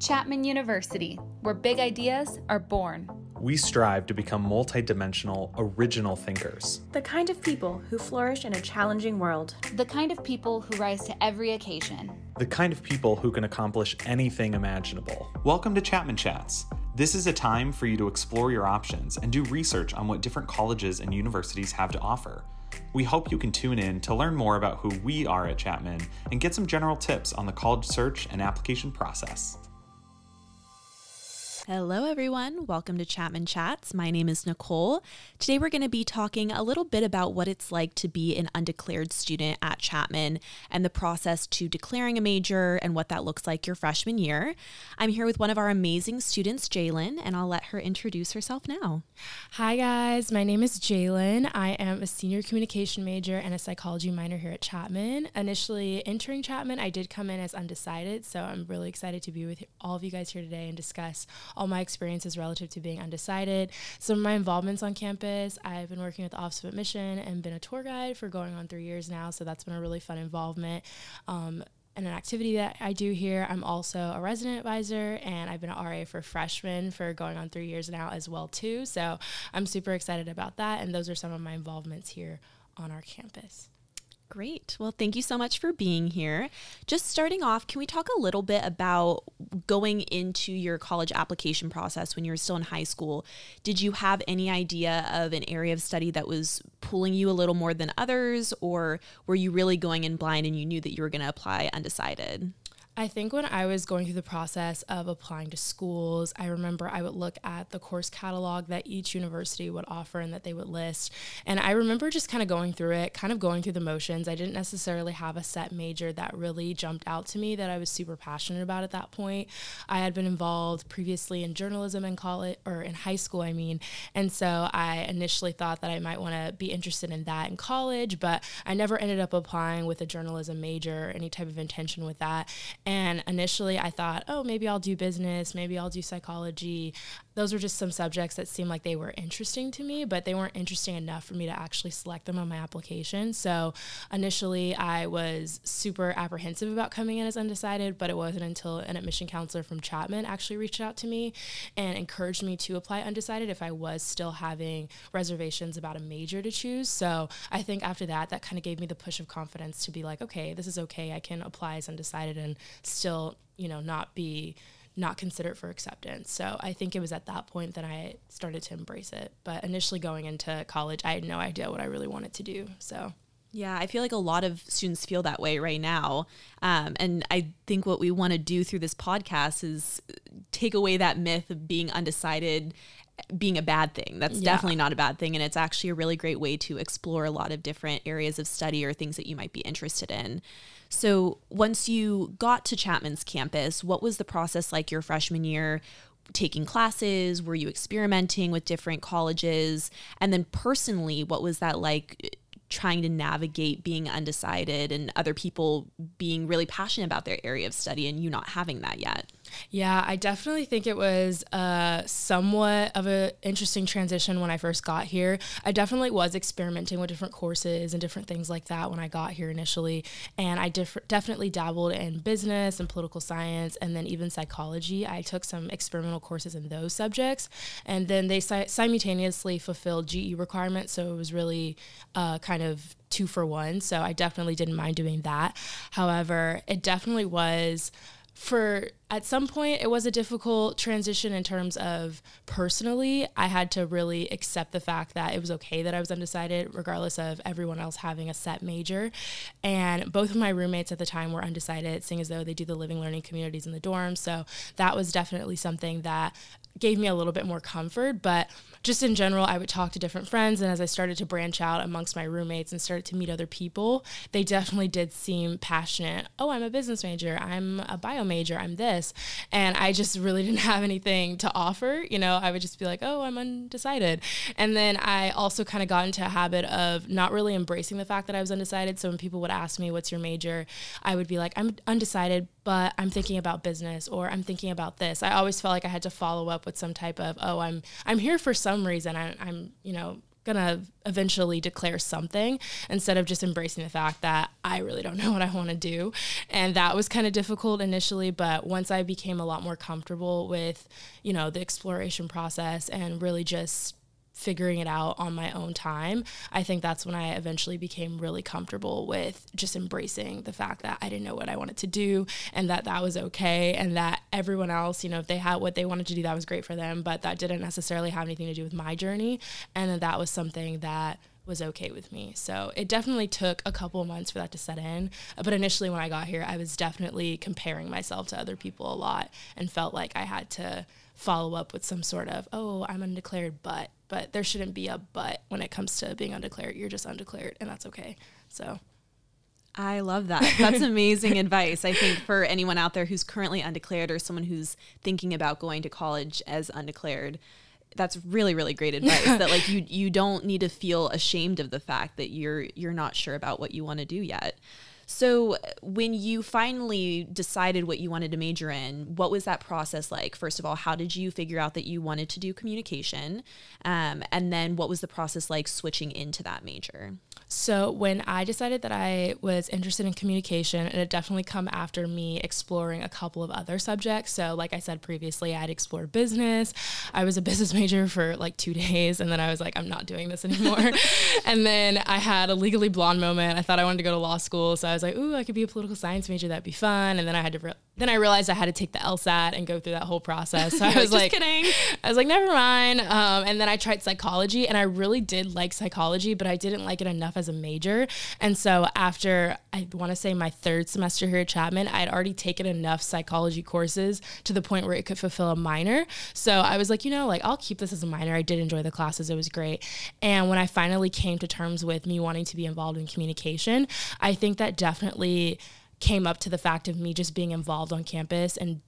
Chapman University, where big ideas are born. We strive to become multidimensional, original thinkers. The kind of people who flourish in a challenging world. The kind of people who rise to every occasion. The kind of people who can accomplish anything imaginable. Welcome to Chapman Chats. This is a time for you to explore your options and do research on what different colleges and universities have to offer. We hope you can tune in to learn more about who we are at Chapman and get some general tips on the college search and application process. Hello, everyone. Welcome to Chapman Chats. My name is Nicole. Today, we're going to be talking a little bit about what it's like to be an undeclared student at Chapman and the process to declaring a major and what that looks like your freshman year. I'm here with one of our amazing students, Jalen, and I'll let her introduce herself now. Hi, guys. My name is Jalen. I am a senior communication major and a psychology minor here at Chapman. Initially, entering Chapman, I did come in as undecided, so I'm really excited to be with all of you guys here today and discuss all my experiences relative to being undecided. Some of my involvements on campus, I've been working with the Office of Admission and been a tour guide for going on three years now, so that's been a really fun involvement. Um, and an activity that I do here. I'm also a resident advisor and I've been an RA for freshmen for going on three years now as well too. So I'm super excited about that. And those are some of my involvements here on our campus. Great. Well, thank you so much for being here. Just starting off, can we talk a little bit about going into your college application process when you were still in high school? Did you have any idea of an area of study that was pulling you a little more than others, or were you really going in blind and you knew that you were going to apply undecided? I think when I was going through the process of applying to schools, I remember I would look at the course catalog that each university would offer and that they would list. And I remember just kind of going through it, kind of going through the motions. I didn't necessarily have a set major that really jumped out to me that I was super passionate about at that point. I had been involved previously in journalism in college or in high school, I mean. And so I initially thought that I might want to be interested in that in college, but I never ended up applying with a journalism major or any type of intention with that. Initially, I thought, oh, maybe I'll do business, maybe I'll do psychology. Those were just some subjects that seemed like they were interesting to me, but they weren't interesting enough for me to actually select them on my application. So initially, I was super apprehensive about coming in as undecided, but it wasn't until an admission counselor from Chapman actually reached out to me and encouraged me to apply undecided if I was still having reservations about a major to choose. So I think after that, that kind of gave me the push of confidence to be like, okay, this is okay. I can apply as undecided and still, you know, not be not considered for acceptance. So I think it was at that point that I started to embrace it. But initially going into college, I had no idea what I really wanted to do. So yeah, I feel like a lot of students feel that way right now. Um, and I think what we want to do through this podcast is take away that myth of being undecided being a bad thing. That's yeah. definitely not a bad thing. And it's actually a really great way to explore a lot of different areas of study or things that you might be interested in. So, once you got to Chapman's campus, what was the process like your freshman year? Taking classes? Were you experimenting with different colleges? And then, personally, what was that like uh, trying to navigate being undecided and other people being really passionate about their area of study and you not having that yet? Yeah, I definitely think it was uh, somewhat of an interesting transition when I first got here. I definitely was experimenting with different courses and different things like that when I got here initially. And I def- definitely dabbled in business and political science and then even psychology. I took some experimental courses in those subjects. And then they si- simultaneously fulfilled GE requirements. So it was really uh, kind of two for one. So I definitely didn't mind doing that. However, it definitely was for at some point it was a difficult transition in terms of personally. I had to really accept the fact that it was okay that i was undecided regardless of everyone else having a set major. And both of my roommates at the time were undecided seeing as though they do the living learning communities in the dorm. So that was definitely something that gave me a little bit more comfort but just in general, I would talk to different friends. And as I started to branch out amongst my roommates and started to meet other people, they definitely did seem passionate. Oh, I'm a business major. I'm a bio major. I'm this. And I just really didn't have anything to offer. You know, I would just be like, oh, I'm undecided. And then I also kind of got into a habit of not really embracing the fact that I was undecided. So when people would ask me, what's your major? I would be like, I'm undecided, but I'm thinking about business or I'm thinking about this. I always felt like I had to follow up with some type of, oh, I'm I'm here for some reason. I, I'm, you know, gonna eventually declare something instead of just embracing the fact that I really don't know what I want to do. And that was kind of difficult initially, but once I became a lot more comfortable with, you know, the exploration process and really just figuring it out on my own time, I think that's when I eventually became really comfortable with just embracing the fact that I didn't know what I wanted to do and that that was okay and that everyone else, you know, if they had what they wanted to do, that was great for them, but that didn't necessarily have anything to do with my journey. And that that was something that was okay with me. So it definitely took a couple months for that to set in. But initially, when I got here, I was definitely comparing myself to other people a lot and felt like I had to follow up with some sort of, oh, I'm undeclared, but, but there shouldn't be a but when it comes to being undeclared. You're just undeclared, and that's okay. So. I love that. That's amazing advice. I think for anyone out there who's currently undeclared or someone who's thinking about going to college as undeclared, that's really really great advice that like you you don't need to feel ashamed of the fact that you're you're not sure about what you want to do yet. So, when you finally decided what you wanted to major in, what was that process like? First of all, how did you figure out that you wanted to do communication? Um, and then, what was the process like switching into that major? So when I decided that I was interested in communication, it had definitely come after me exploring a couple of other subjects. So like I said previously, I had explored business. I was a business major for like two days, and then I was like, I'm not doing this anymore. and then I had a legally blonde moment. I thought I wanted to go to law school, so I was like, ooh, I could be a political science major. That'd be fun. And then I had to. Re- then I realized I had to take the LSAT and go through that whole process. So I was like, kidding. I was like, never mind. Um, and then I tried psychology, and I really did like psychology, but I didn't like it enough as a major. And so after I want to say my third semester here at Chapman, I had already taken enough psychology courses to the point where it could fulfill a minor. So I was like, you know, like I'll keep this as a minor. I did enjoy the classes, it was great. And when I finally came to terms with me wanting to be involved in communication, I think that definitely came up to the fact of me just being involved on campus and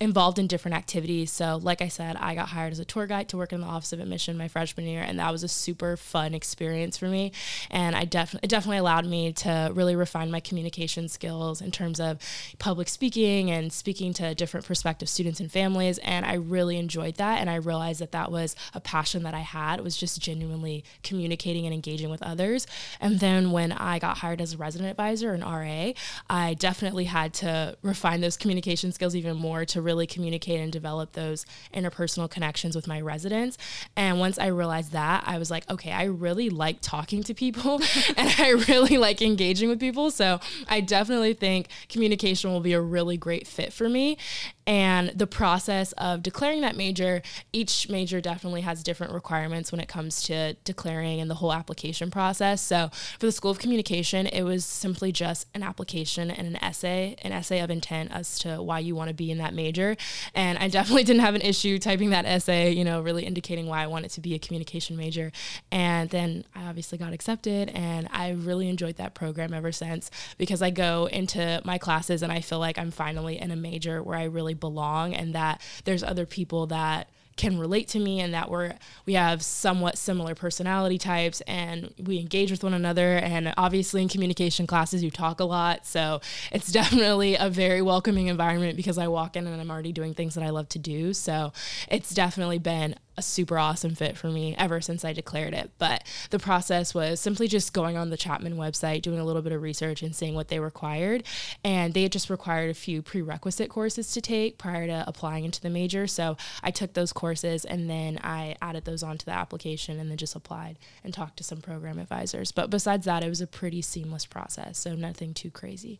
involved in different activities. So, like I said, I got hired as a tour guide to work in the Office of Admission my freshman year, and that was a super fun experience for me. And I definitely it definitely allowed me to really refine my communication skills in terms of public speaking and speaking to different prospective students and families. And I really enjoyed that, and I realized that that was a passion that I had. Was just genuinely communicating and engaging with others. And then when I got hired as a resident advisor and RA, I definitely had to refine those communication skills even more to really communicate and develop those interpersonal connections with my residents. And once I realized that, I was like, okay, I really like talking to people and I really like engaging with people. So I definitely think communication will be a really great fit for me. And the process of declaring that major, each major definitely has different requirements when it comes to declaring and the whole application process. So for the School of Communication, it was simply just an application and an essay, an essay of intent as to why you want to be in that major. And I definitely didn't have an issue typing that essay, you know, really indicating why I wanted to be a communication major. And then I obviously got accepted and I really enjoyed that program ever since because I go into my classes and I feel like I'm finally in a major where I really belong and that there's other people that can relate to me and that we're we have somewhat similar personality types and we engage with one another. And obviously in communication classes you talk a lot. So it's definitely a very welcoming environment because I walk in and I'm already doing things that I love to do. So it's definitely been a super awesome fit for me ever since I declared it. But the process was simply just going on the Chapman website, doing a little bit of research and seeing what they required. And they had just required a few prerequisite courses to take prior to applying into the major. So I took those courses and then I added those onto the application and then just applied and talked to some program advisors. But besides that, it was a pretty seamless process. So nothing too crazy.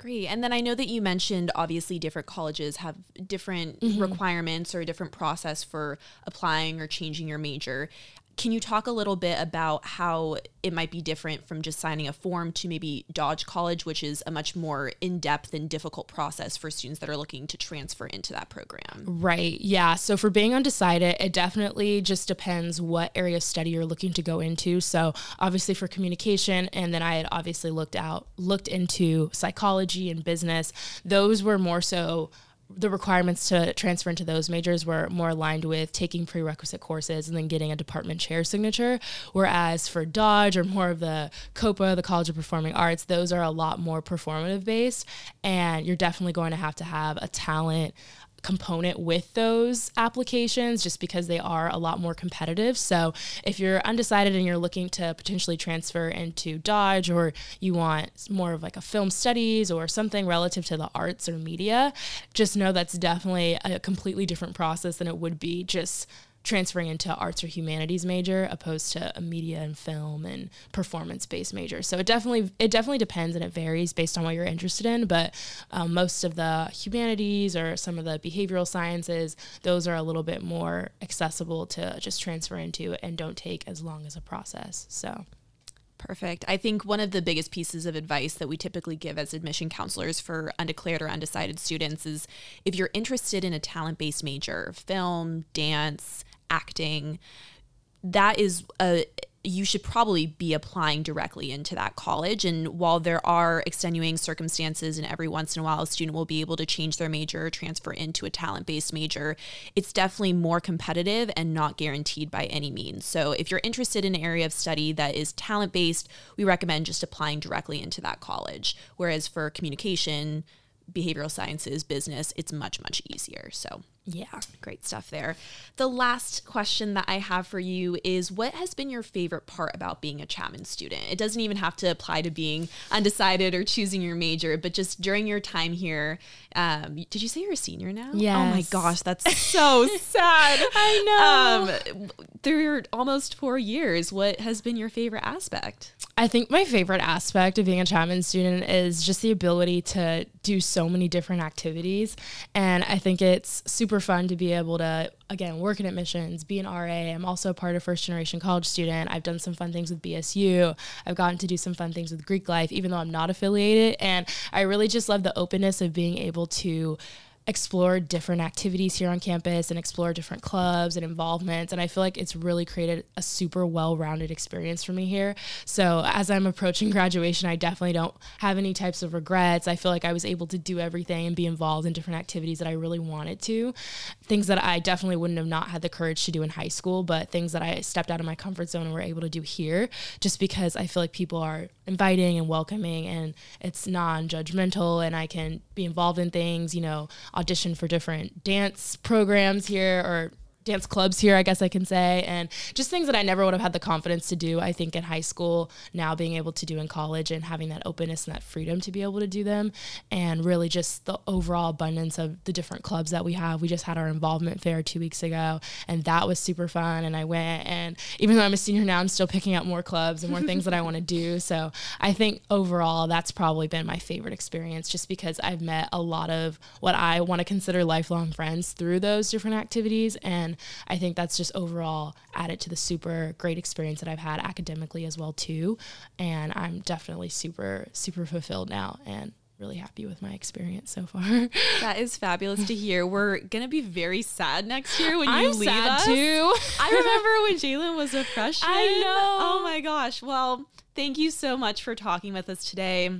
Great. And then I know that you mentioned obviously different colleges have different mm-hmm. requirements or a different process for applying or changing your major. Can you talk a little bit about how it might be different from just signing a form to maybe Dodge College, which is a much more in depth and difficult process for students that are looking to transfer into that program? Right. Yeah. So for being undecided, it definitely just depends what area of study you're looking to go into. So obviously for communication, and then I had obviously looked out, looked into psychology and business. Those were more so the requirements to transfer into those majors were more aligned with taking prerequisite courses and then getting a department chair signature. Whereas for Dodge or more of the COPA, the College of Performing Arts, those are a lot more performative based. And you're definitely going to have to have a talent component with those applications just because they are a lot more competitive. So if you're undecided and you're looking to potentially transfer into Dodge or you want more of like a film studies or something relative to the arts or media, just know that's definitely a completely different process than it would be just transferring into arts or humanities major opposed to a media and film and performance based major. So it definitely it definitely depends and it varies based on what you're interested in but um, most of the humanities or some of the behavioral sciences those are a little bit more accessible to just transfer into and don't take as long as a process. So. Perfect. I think one of the biggest pieces of advice that we typically give as admission counselors for undeclared or undecided students is if you're interested in a talent based major, film, dance, acting, that is a you should probably be applying directly into that college. And while there are extenuating circumstances, and every once in a while a student will be able to change their major or transfer into a talent based major, it's definitely more competitive and not guaranteed by any means. So if you're interested in an area of study that is talent based, we recommend just applying directly into that college. Whereas for communication, behavioral sciences, business, it's much, much easier. So yeah. Great stuff there. The last question that I have for you is what has been your favorite part about being a Chapman student? It doesn't even have to apply to being undecided or choosing your major, but just during your time here. Um, did you say you're a senior now? Yes. Oh my gosh, that's so sad. I know. Um, through your almost four years, what has been your favorite aspect? I think my favorite aspect of being a Chapman student is just the ability to do so many different activities. And I think it's super fun to be able to, again, work in admissions, be an RA. I'm also part of first generation college student. I've done some fun things with BSU. I've gotten to do some fun things with Greek life, even though I'm not affiliated. And I really just love the openness of being able to explore different activities here on campus and explore different clubs and involvements. And I feel like it's really created a super well rounded experience for me here. So as I'm approaching graduation, I definitely don't have any types of regrets. I feel like I was able to do everything and be involved in different activities that I really wanted to. Things that I definitely wouldn't have not had the courage to do in high school, but things that I stepped out of my comfort zone and were able to do here just because I feel like people are inviting and welcoming and it's non judgmental and I can be involved in things, you know, audition for different dance programs here or dance clubs here, I guess I can say, and just things that I never would have had the confidence to do. I think in high school, now being able to do in college and having that openness and that freedom to be able to do them, and really just the overall abundance of the different clubs that we have. We just had our involvement fair two weeks ago, and that was super fun. And I went, and even though I'm a senior now, I'm still picking up more clubs and more things that I want to do. So I think overall, that's probably been my favorite experience, just because I've met a lot of what I want to consider lifelong friends through those different activities and and I think that's just overall added to the super great experience that I've had academically as well too. And I'm definitely super super fulfilled now and really happy with my experience so far. That is fabulous to hear. We're gonna be very sad next year when you I'm leave sad us. too. I remember when Jalen was a freshman. I know. Oh my gosh. Well, thank you so much for talking with us today.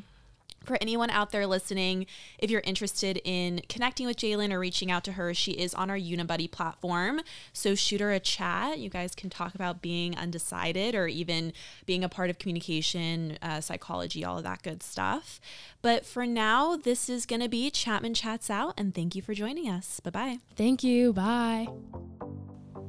For anyone out there listening, if you're interested in connecting with Jalen or reaching out to her, she is on our Unibuddy platform. So shoot her a chat. You guys can talk about being undecided or even being a part of communication, uh, psychology, all of that good stuff. But for now, this is going to be Chapman Chats Out, and thank you for joining us. Bye bye. Thank you. Bye.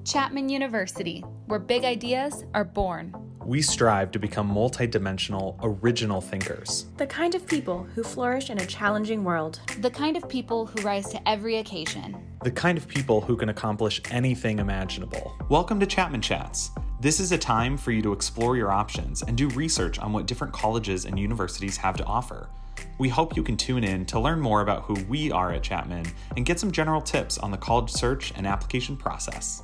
Chapman University, where big ideas are born. We strive to become multidimensional, original thinkers. The kind of people who flourish in a challenging world. The kind of people who rise to every occasion. The kind of people who can accomplish anything imaginable. Welcome to Chapman Chats. This is a time for you to explore your options and do research on what different colleges and universities have to offer. We hope you can tune in to learn more about who we are at Chapman and get some general tips on the college search and application process.